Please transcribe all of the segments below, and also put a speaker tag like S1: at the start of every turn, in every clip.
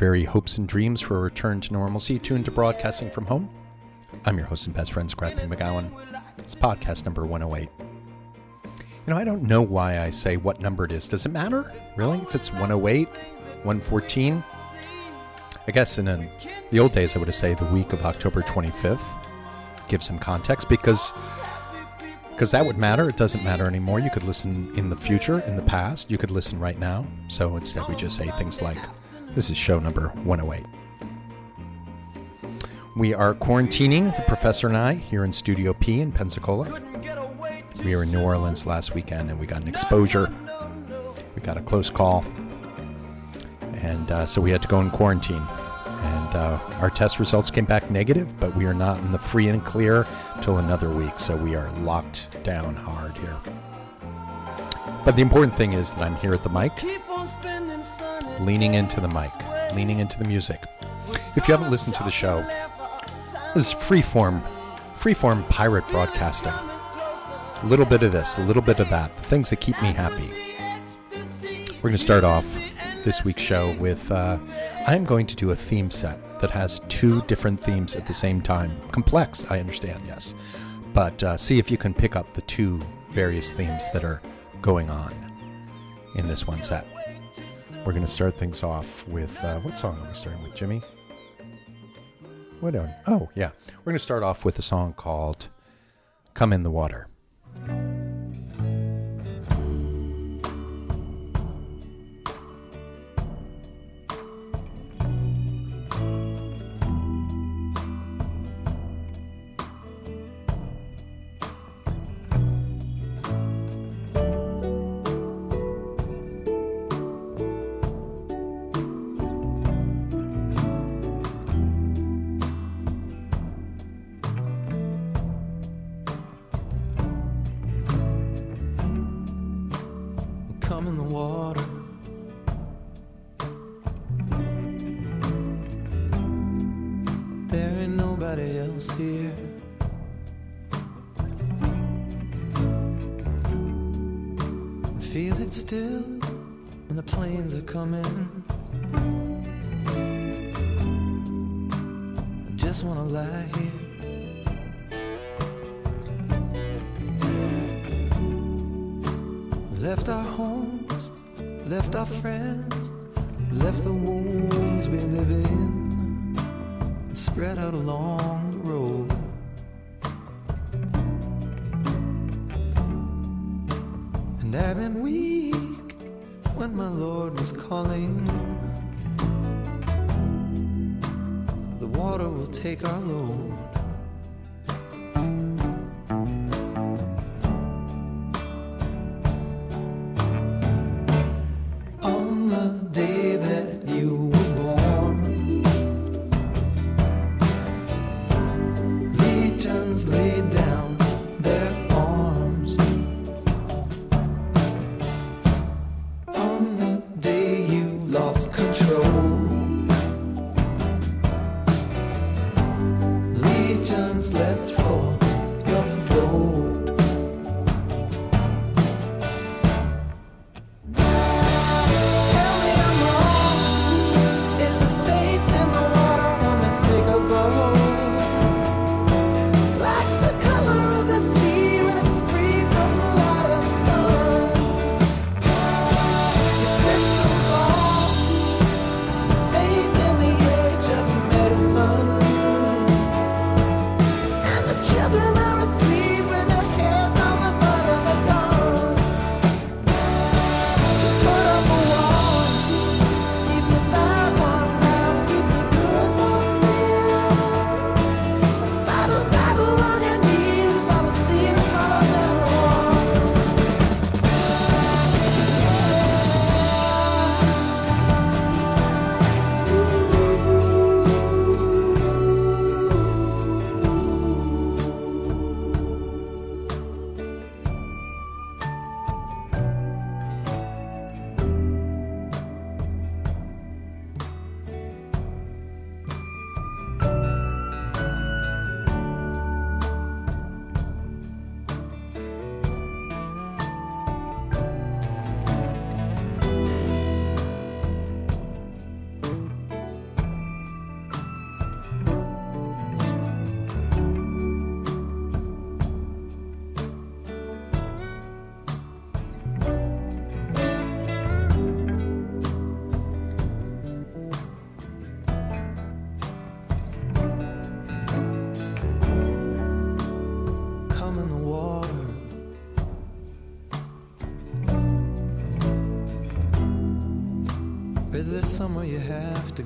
S1: Very hopes and dreams for a return to normalcy tuned to broadcasting from home. I'm your host and best friend, Scrappy McGowan. It's podcast number 108. You know, I don't know why I say what number it is. Does it matter? Really? If it's 108, 114? I guess in the old days, I would have said the week of October 25th. Give some context because because that would matter. It doesn't matter anymore. You could listen in the future, in the past. You could listen right now. So instead, we just say things like, "This is show number 108." We are quarantining, the professor and I, here in Studio P in Pensacola. We were in New Orleans last weekend and we got an exposure. We got a close call. And uh, so we had to go in quarantine. And uh, our test results came back negative, but we are not in the free and clear till another week. So we are locked down hard here. But the important thing is that I'm here at the mic, leaning into the mic, leaning into the music. If you haven't listened to the show, this is freeform, freeform pirate broadcasting. A little bit of this, a little bit of that, the things that keep me happy. We're going to start off this week's show with uh, I'm going to do a theme set that has two different themes at the same time. Complex, I understand, yes. But uh, see if you can pick up the two various themes that are going on in this one set. We're going to start things off with uh, what song are we starting with, Jimmy? What on? Oh, yeah. We're going to start off with a song called Come in the Water.
S2: And I've been weak when my Lord was calling. The water will take our load.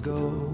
S3: Go?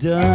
S4: Done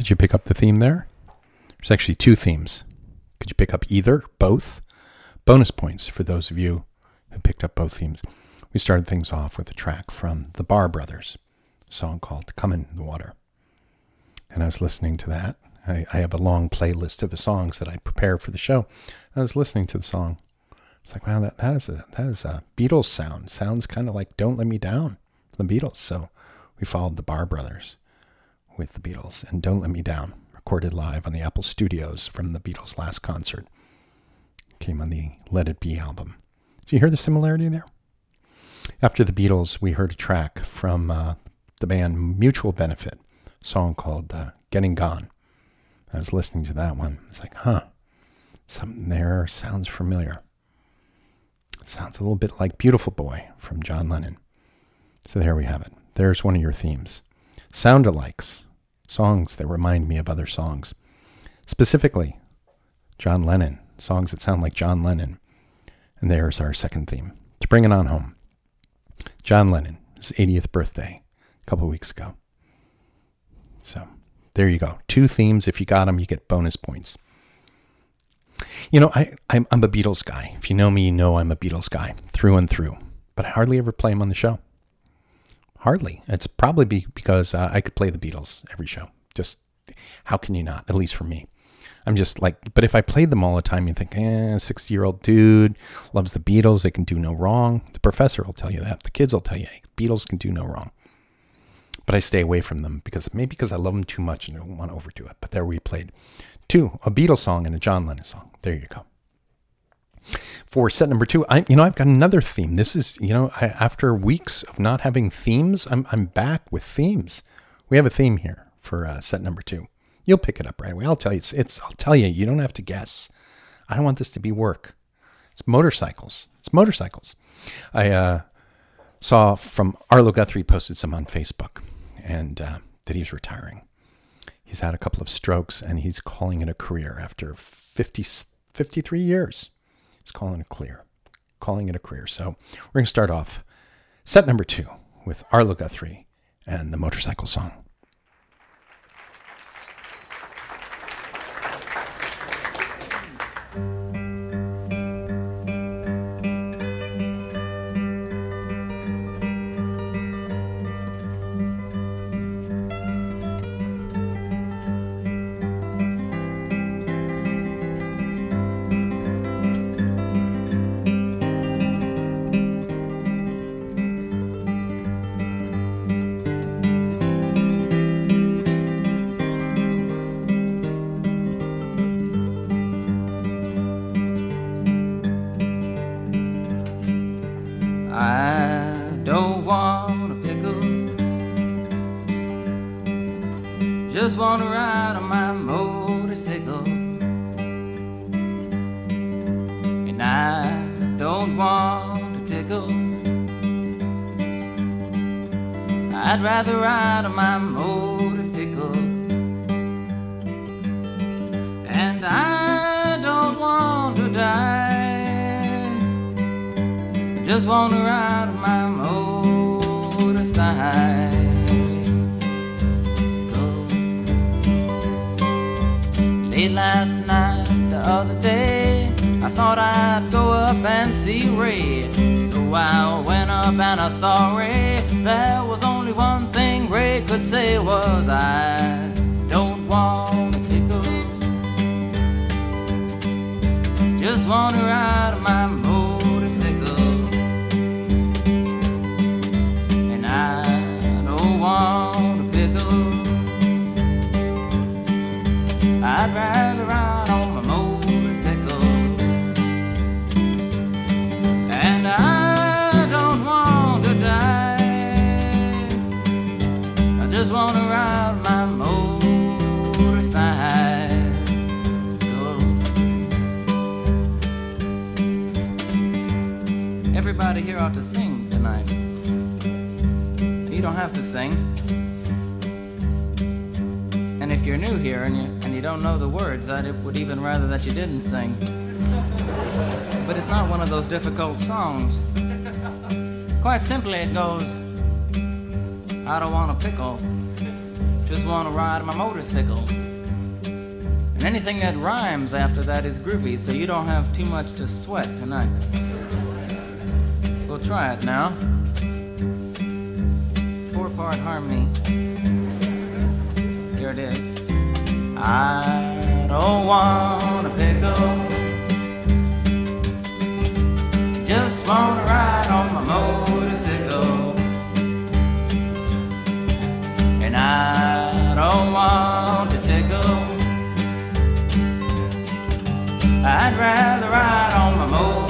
S1: Did you pick up the theme there? There's actually two themes. Could you pick up either, both? Bonus points for those of you who picked up both themes. We started things off with a track from the Barr Brothers, a song called Come in the Water. And I was listening to that. I, I have a long playlist of the songs that I prepare for the show. I was listening to the song. It's like, wow, that, that is a that is a Beatles sound. Sounds kind of like Don't Let Me Down, the Beatles. So we followed the Barr Brothers with the Beatles and Don't Let Me Down, recorded live on the Apple Studios from the Beatles' last concert. Came on the Let It Be album. Do you hear the similarity there? After the Beatles, we heard a track from uh, the band Mutual Benefit, a song called uh, Getting Gone. I was listening to that one. It's like, huh, something there sounds familiar. Sounds a little bit like Beautiful Boy from John Lennon. So there we have it. There's one of your themes. Sound alikes, songs that remind me of other songs. Specifically, John Lennon, songs that sound like John Lennon. And there's our second theme. To bring it on home. John Lennon, his 80th birthday, a couple weeks ago. So there you go. Two themes. If you got them, you get bonus points. You know, I, I'm, I'm a Beatles guy. If you know me, you know I'm a Beatles guy through and through. But I hardly ever play them on the show. Hardly. It's probably be because uh, I could play the Beatles every show. Just how can you not? At least for me. I'm just like, but if I played them all the time, you think, eh, 60 year old dude loves the Beatles. They can do no wrong. The professor will tell you that. The kids will tell you, hey, Beatles can do no wrong. But I stay away from them because maybe because I love them too much and don't want to overdo it. But there we played two, a Beatles song and a John Lennon song. There you go. For set number two, I you know I've got another theme. This is you know I, after weeks of not having themes, I'm I'm back with themes. We have a theme here for uh, set number two. You'll pick it up right away. I'll tell you. It's, it's I'll tell you. You don't have to guess. I don't want this to be work. It's motorcycles. It's motorcycles. I uh, saw from Arlo Guthrie posted some on Facebook, and uh, that he's retiring. He's had a couple of strokes, and he's calling it a career after 50, 53 years. He's calling it clear, calling it a career. So we're going to start off set number two with Arlo Guthrie and the motorcycle song.
S3: I'd rather ride on my motorcycle. And I don't want to die. Just wanna ride on my motorcycle. Late last night, the other day, I thought I'd go up and see Ray. So I went up and I saw Ray. There was only one thing Ray could say was I don't want to tickle. Just wanna ride on my motorcycle. New here and you, and you don't know the words, I would even rather that you didn't sing. But it's not one of those difficult songs. Quite simply, it goes I don't want a pickle, just want to ride my motorcycle. And anything that rhymes after that is groovy, so you don't have too much to sweat tonight. We'll try it now. Four part harmony. Here it is. I don't want a pickle. Just wanna ride on my motorcycle. And I don't want to tickle. I'd rather ride on my motorcycle.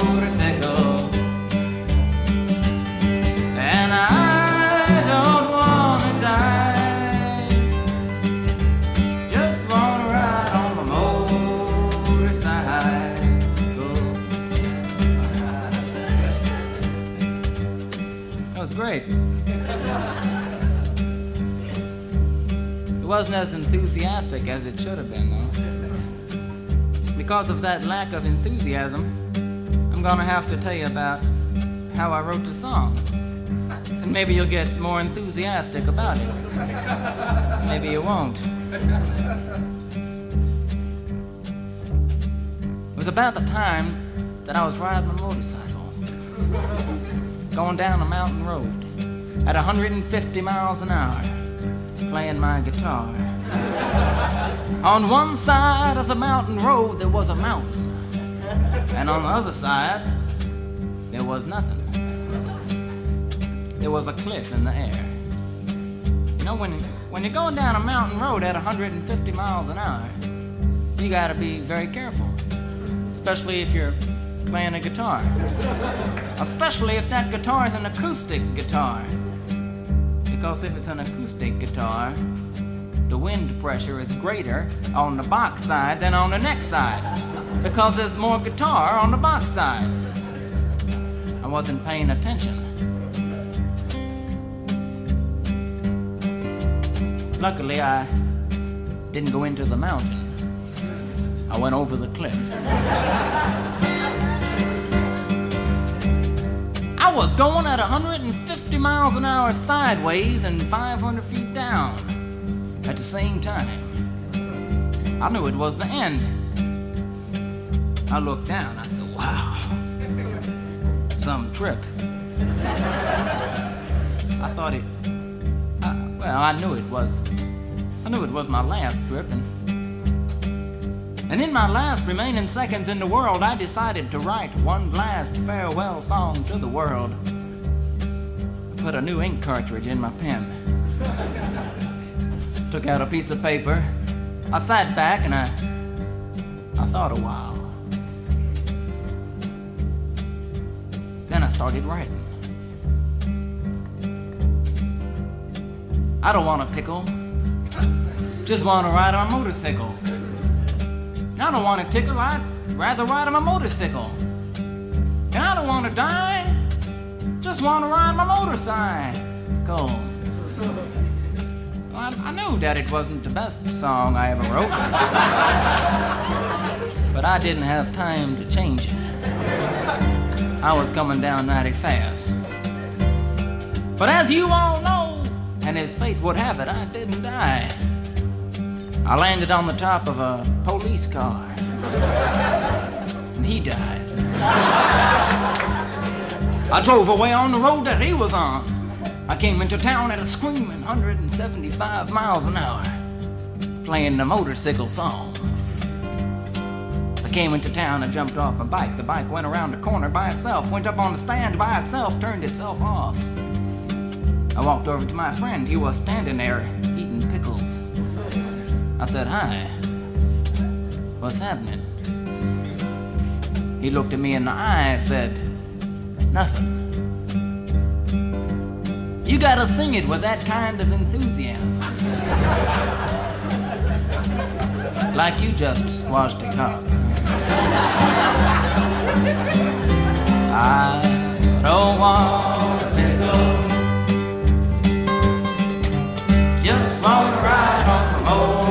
S3: It wasn't as enthusiastic as it should have been, though. Because of that lack of enthusiasm, I'm gonna have to tell you about how I wrote the song. And maybe you'll get more enthusiastic about it. Maybe you won't. It was about the time that I was riding my motorcycle, going down a mountain road at 150 miles an hour, playing my guitar. On one side of the mountain road, there was a mountain, and on the other side, there was nothing. There was a cliff in the air. You know, when, when you're going down a mountain road at 150 miles an hour, you gotta be very careful, especially if you're playing a guitar. Especially if that guitar is an acoustic guitar. Because if it's an acoustic guitar, the wind pressure is greater on the box side than on the neck side. Because there's more guitar on the box side. I wasn't paying attention. Luckily, I didn't go into the mountain. I went over the cliff. I was going at 150 miles an hour sideways and 500 feet down at the same time. I knew it was the end. I looked down. I said, wow, some trip. I thought it, I, well, I knew it was, I knew it was my last trip and and in my last remaining seconds in the world, I decided to write one last farewell song to the world. I put a new ink cartridge in my pen. Took out a piece of paper. I sat back and I I thought a while. Then I started writing. I don't want a pickle. Just want to ride on a motorcycle. I don't want to tickle, I'd rather ride on my motorcycle. And I don't want to die, just want to ride my motorcycle. Well, I, I knew that it wasn't the best song I ever wrote, but I didn't have time to change it. I was coming down mighty fast. But as you all know, and as fate would have it, I didn't die. I landed on the top of a police car. And he died. I drove away on the road that he was on. I came into town at a screaming 175 miles an hour, playing the motorcycle song. I came into town and jumped off my bike. The bike went around the corner by itself, went up on the stand by itself, turned itself off. I walked over to my friend. He was standing there eating pickles. I said, Hi. What's happening? He looked at me in the eye and said, Nothing. You gotta sing it with that kind of enthusiasm. like you just squashed a cop. I don't want to go. Just wanna ride on the motorcycle.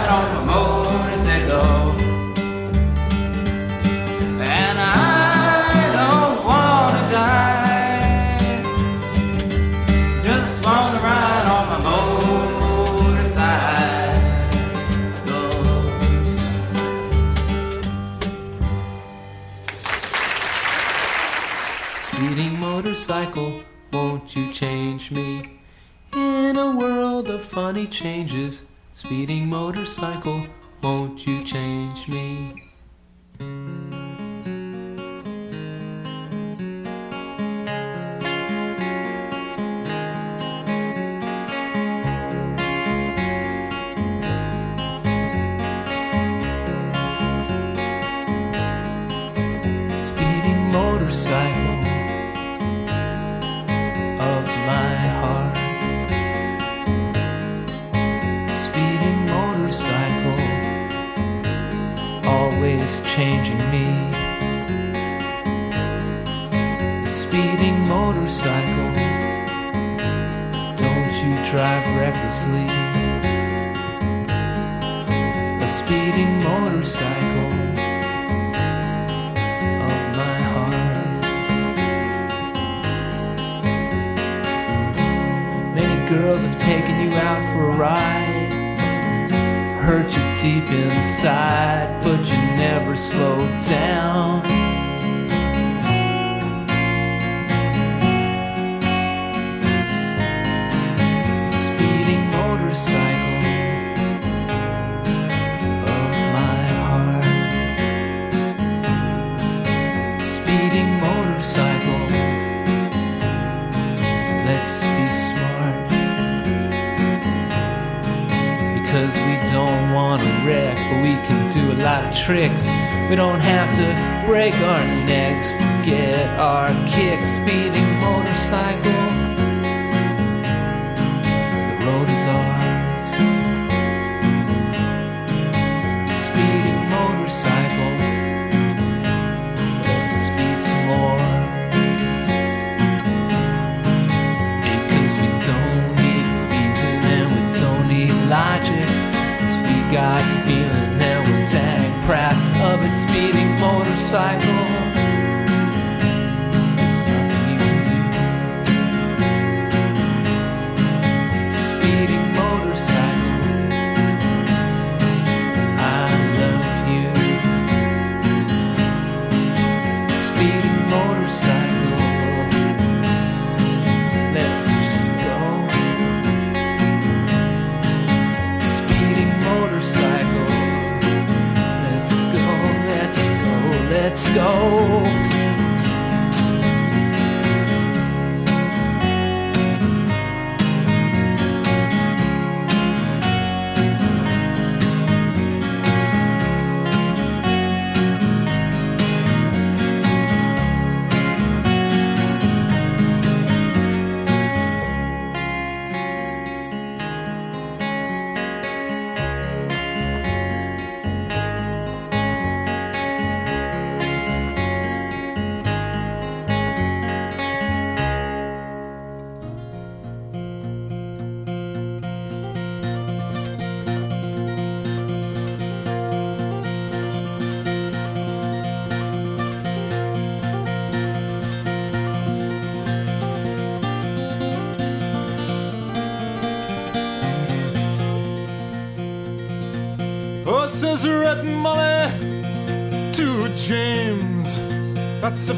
S5: won't change me? In a world of funny changes, speeding motorcycle, won't you change me? Deep inside, but you never slowed down. We don't have to break our necks to get our kicks. Speeding motorcycle, the road is ours. Speeding motorcycle, let's speed some more. Because we don't need reason and we don't need logic. Cause we got feeling motorcycle.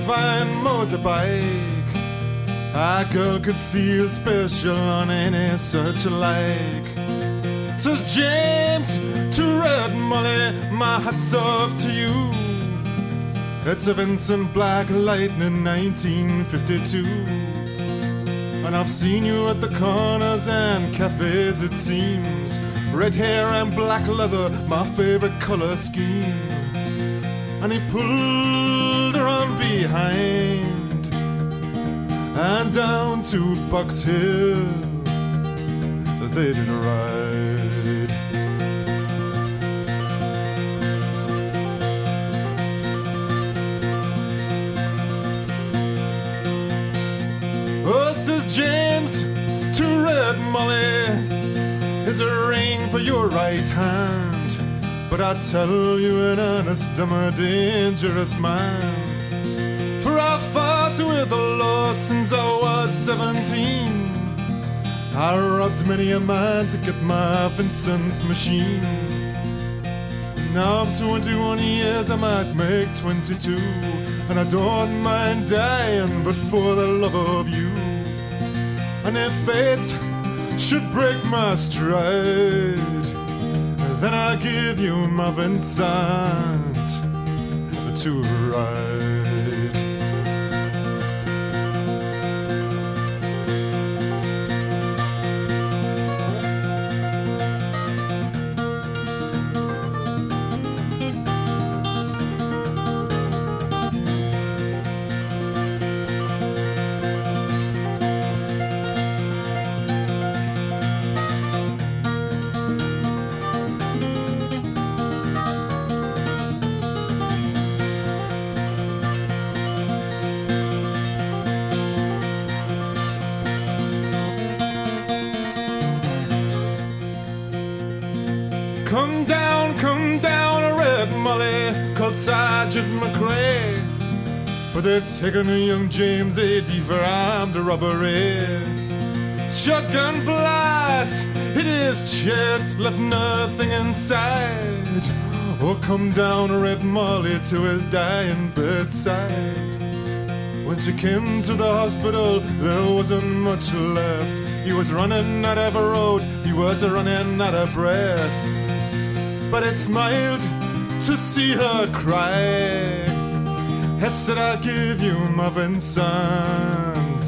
S6: Fine motorbike. A girl could feel special on any such like. Says James to Red Molly, my hat's off to you. It's a Vincent Black Lightning 1952. And I've seen you at the corners and cafes, it seems. Red hair and black leather, my favorite color scheme. And he pulled on behind and down to Box Hill. They did ride. Oh, says James to Red Molly, is a ring for your right hand. But I tell you in honest, I'm a dangerous man. For I fought with the law since I was 17. I robbed many a man to get my Vincent machine. Now I'm 21 years, I might make 22. And I don't mind dying, but for the love of you. And if fate should break my stride, then I'll give you my Vincent to ride. Sergeant McRae. But they're taking a young James Adie for armed robbery. Shotgun blast hit his chest, left nothing inside. Oh, come down, a red molly to his dying bedside. When she came to the hospital, there wasn't much left. He was running out of a road, he was running out of breath but I smiled to see her cry. Hesed, I give you my Vincent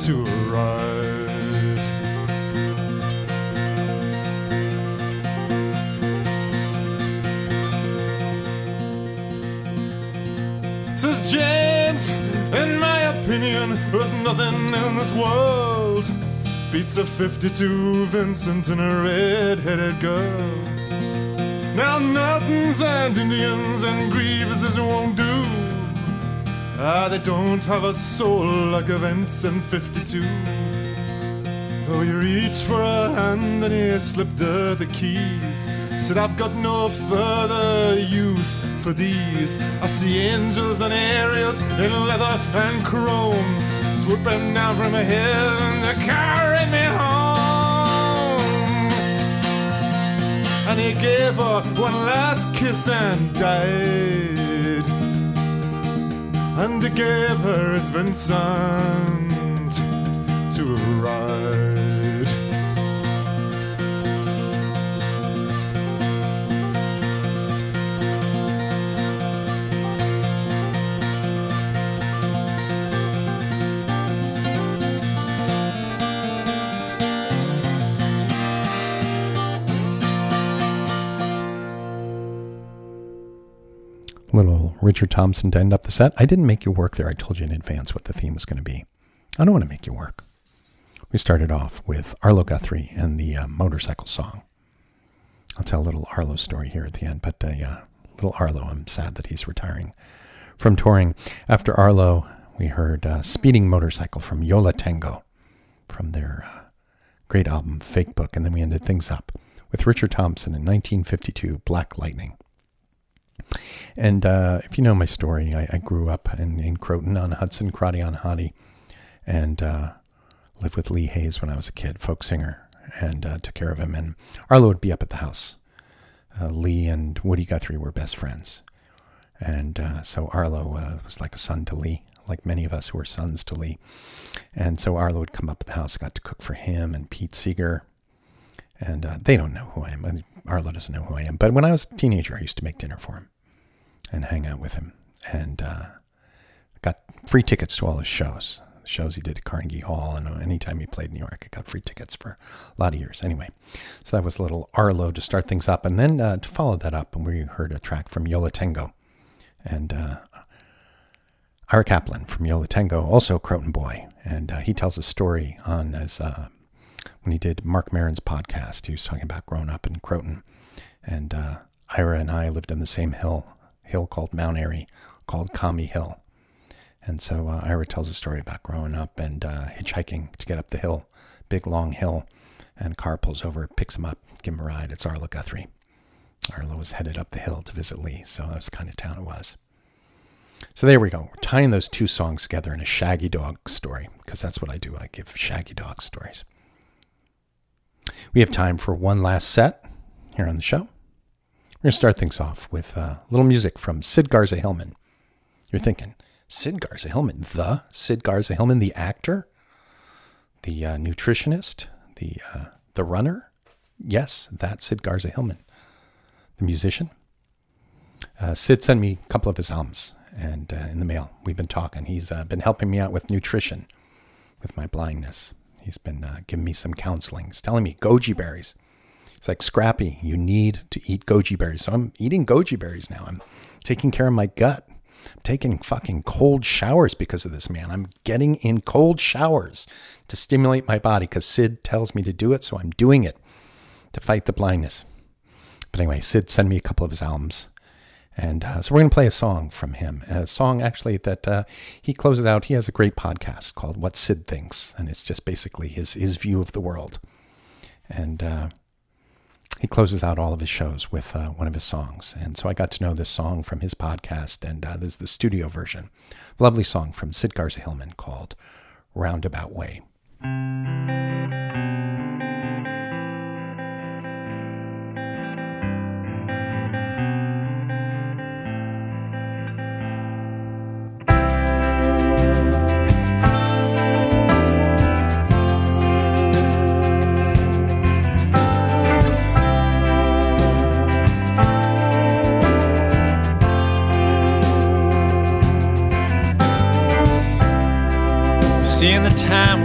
S6: to a ride. Says James, in my opinion, there's nothing in this world beats a 52 Vincent and a red-headed girl. Now Nortons and Indians and Greeveses won't do. Ah, they don't have a soul like events in 52. Oh, you reach for a hand and he slipped her the keys. Said, I've got no further use for these. I see angels and aerials in leather and chrome swooping down from heaven to carry me home. And he gave her one last kiss and died. And he gave her his Vincent to ride.
S1: Richard Thompson to end up the set. I didn't make you work there. I told you in advance what the theme was going to be. I don't want to make you work. We started off with Arlo Guthrie and the uh, motorcycle song. I'll tell a little Arlo story here at the end, but uh, yeah, little Arlo, I'm sad that he's retiring from touring. After Arlo, we heard uh, Speeding Motorcycle from Yo La Tengo from their uh, great album Fake Book, and then we ended things up with Richard Thompson in 1952, Black Lightning. And uh, if you know my story, I, I grew up in, in Croton on Hudson, Crotty on Hottie, and uh, lived with Lee Hays when I was a kid, folk singer, and uh, took care of him. And Arlo would be up at the house. Uh, Lee and Woody Guthrie were best friends. And uh, so Arlo uh, was like a son to Lee, like many of us who were sons to Lee. And so Arlo would come up at the house, got to cook for him and Pete Seeger. And they don't know who I am. Arlo doesn't know who I am. But when I was a teenager, I used to make dinner for him and hang out with him. And uh, got free tickets to all his shows. The shows he did at Carnegie Hall, and anytime he played in New York, I got free tickets for a lot of years. Anyway, so that was a little Arlo to start things up. And then uh, to follow that up, we heard a track from Yo La Tengo. And uh, Ira Kaplan from Yo La Tengo, also Croton boy. And uh, he tells a story on his, uh, when he did Marc Maron's podcast. He was talking about growing up in Croton. And uh, Ira and I lived on the same hill hill called Mount Airy, called Kami Hill. And so uh, Ira tells a story about growing up and uh, hitchhiking to get up the hill, big long hill, and car pulls over, picks him up, give him a ride. It's Arlo Guthrie. Arlo was headed up the hill to visit Lee, so that was the kind of town it was. So there we go. We're tying those two songs together in a Shaggy Dog story, because that's what I do. I give Shaggy Dog stories. We have time for one last set here on the show. We're going to start things off with a uh, little music from Sid Garza Hillman. You're thinking, Sid Garza Hillman, the Sid Garza Hillman, the actor, the uh, nutritionist, the uh, the runner? Yes, that's Sid Garza Hillman, the musician. Uh, Sid sent me a couple of his albums and uh, in the mail. We've been talking. He's uh, been helping me out with nutrition, with my blindness. He's been uh, giving me some counseling. He's telling me goji berries it's like Scrappy, you need to eat goji berries. So I'm eating goji berries now. I'm taking care of my gut. I'm taking fucking cold showers because of this, man. I'm getting in cold showers to stimulate my body because Sid tells me to do it. So I'm doing it to fight the blindness. But anyway, Sid sent me a couple of his albums. And uh, so we're going to play a song from him. A song actually that uh, he closes out. He has a great podcast called What Sid Thinks. And it's just basically his, his view of the world. And uh, he closes out all of his shows with uh, one of his songs. And so I got to know this song from his podcast, and uh, this is the studio version. Lovely song from Sid Garza Hillman called Roundabout Way.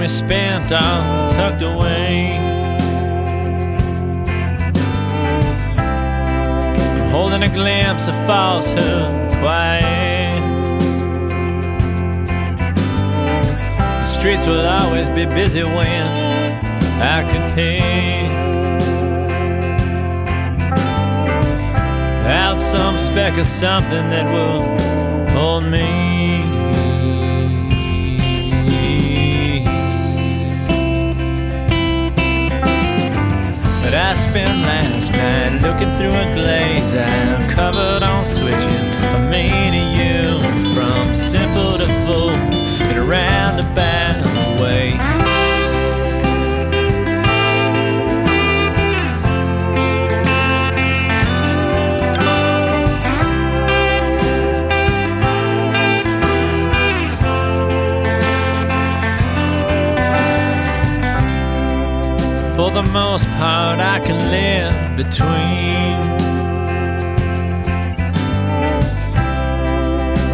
S7: time is spent all tucked away. I'm holding a glimpse of falsehood quiet. The streets will always be busy when I can pick. out some speck of something that will hold me. Spent last night looking through a glaze. I'm covered on switching from me to you, from simple to full, in a roundabout way. Most part, I can live between.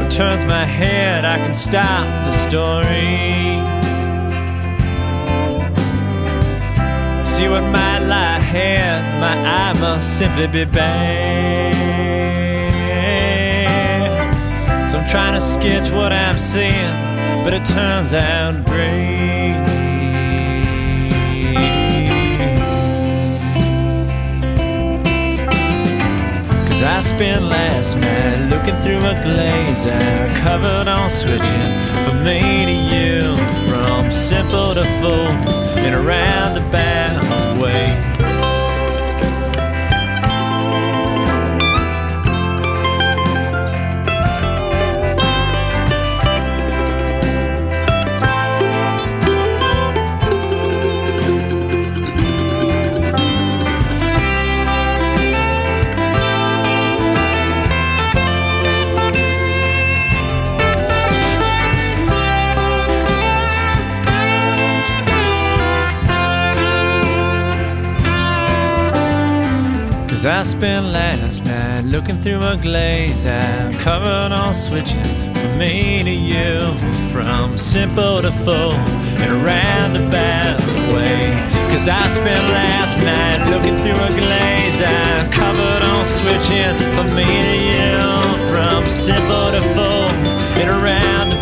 S7: Turns my head, I can stop the story. See what might lie ahead, my eye must simply be bad. So I'm trying to sketch what I'm seeing, but it turns out great. Cause I spent last night looking through a glazer, covered on switching from me to you, from simple to full in a roundabout way. Cause I spent last night looking through a glaze I'm covered on switching from me to you. From simple to full in a roundabout way Cause I spent last night looking through a glaze I'm covered on switching from me to you. From simple to full in a roundabout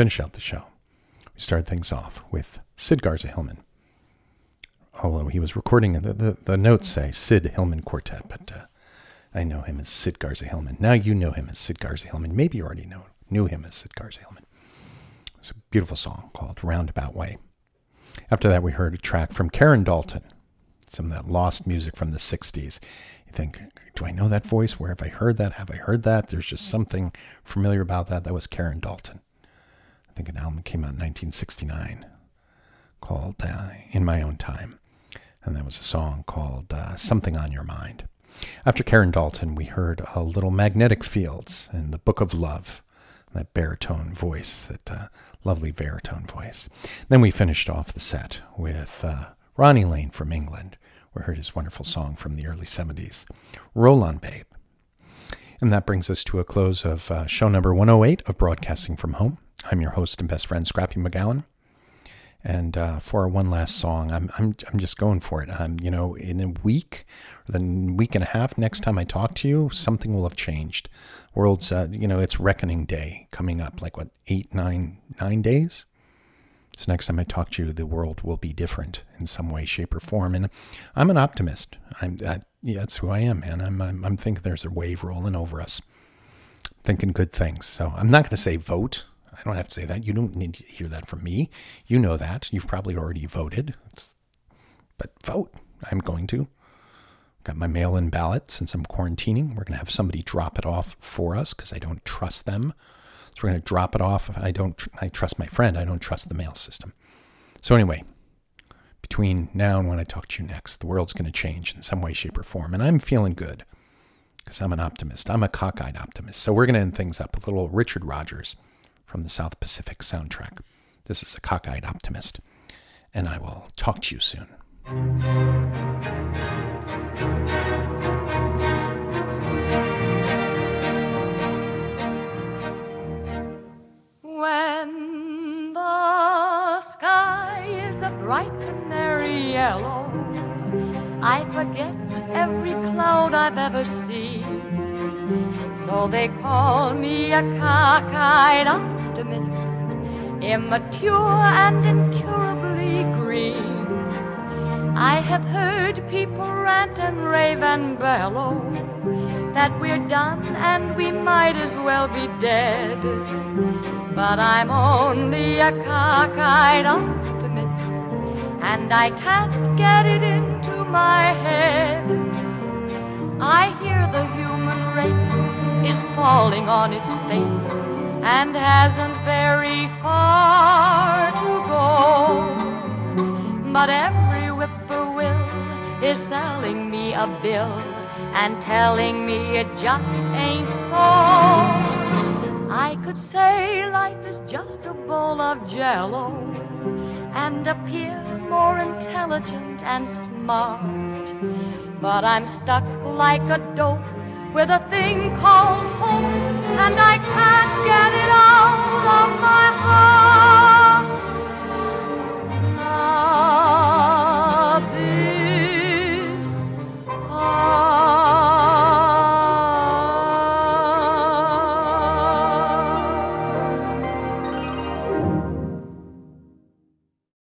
S1: Finish out the show. We started things off with Sid Garza Hillman. Although he was recording, the, the, the notes say Sid Hillman Quartet, but uh, I know him as Sid Garza Hillman. Now you know him as Sid Garza Hillman. Maybe you already know knew him as Sid Garza Hillman. It's a beautiful song called Roundabout Way. After that, we heard a track from Karen Dalton, some of that lost music from the 60s. You think, do I know that voice? Where have I heard that? Have I heard that? There's just something familiar about that. That was Karen Dalton. I think an album came out in 1969 called uh, In My Own Time. And there was a song called uh, Something on Your Mind. After Karen Dalton, we heard a little Magnetic Fields in the Book of Love, that baritone voice, that uh, lovely baritone voice. Then we finished off the set with uh, Ronnie Lane from England. We heard his wonderful song from the early 70s, Roll On Babe. And that brings us to a close of uh, show number 108 of Broadcasting from Home. I'm your host and best friend, Scrappy McGowan. And uh, for one last song, I'm, I'm, I'm just going for it. Um, you know, in a week or then week and a half, next time I talk to you, something will have changed. World's, uh, you know, it's reckoning day coming up, like what, eight, nine, nine days? So next time I talk to you, the world will be different in some way, shape, or form. And I'm an optimist. I'm that, yeah, that's who I am, man. I'm, I'm, I'm thinking there's a wave rolling over us, thinking good things. So I'm not going to say vote. I don't have to say that. You don't need to hear that from me. You know that. You've probably already voted. It's, but vote. I'm going to. Got my mail in ballot since I'm quarantining. We're going to have somebody drop it off for us because I don't trust them. So we're going to drop it off. I don't. I trust my friend. I don't trust the mail system. So anyway, between now and when I talk to you next, the world's going to change in some way, shape, or form, and I'm feeling good because I'm an optimist. I'm a cockeyed optimist. So we're going to end things up with a little Richard Rodgers from the South Pacific soundtrack. This is a cockeyed optimist, and I will talk to you soon.
S8: When the sky is a bright canary yellow, I forget every cloud I've ever seen. So they call me a cockeyed optimist, immature and incurably green. I have heard people rant and rave and bellow that we're done and we might as well be dead. But I'm only a cockeyed optimist, and I can't get it into my head. I hear the human race is falling on its face and hasn't very far to go. But every whippoorwill is selling me a bill and telling me it just ain't so. I could say life is just a bowl of jello and appear more intelligent and smart. But I'm stuck like a dope with a thing called hope, and I can't get it out of my heart.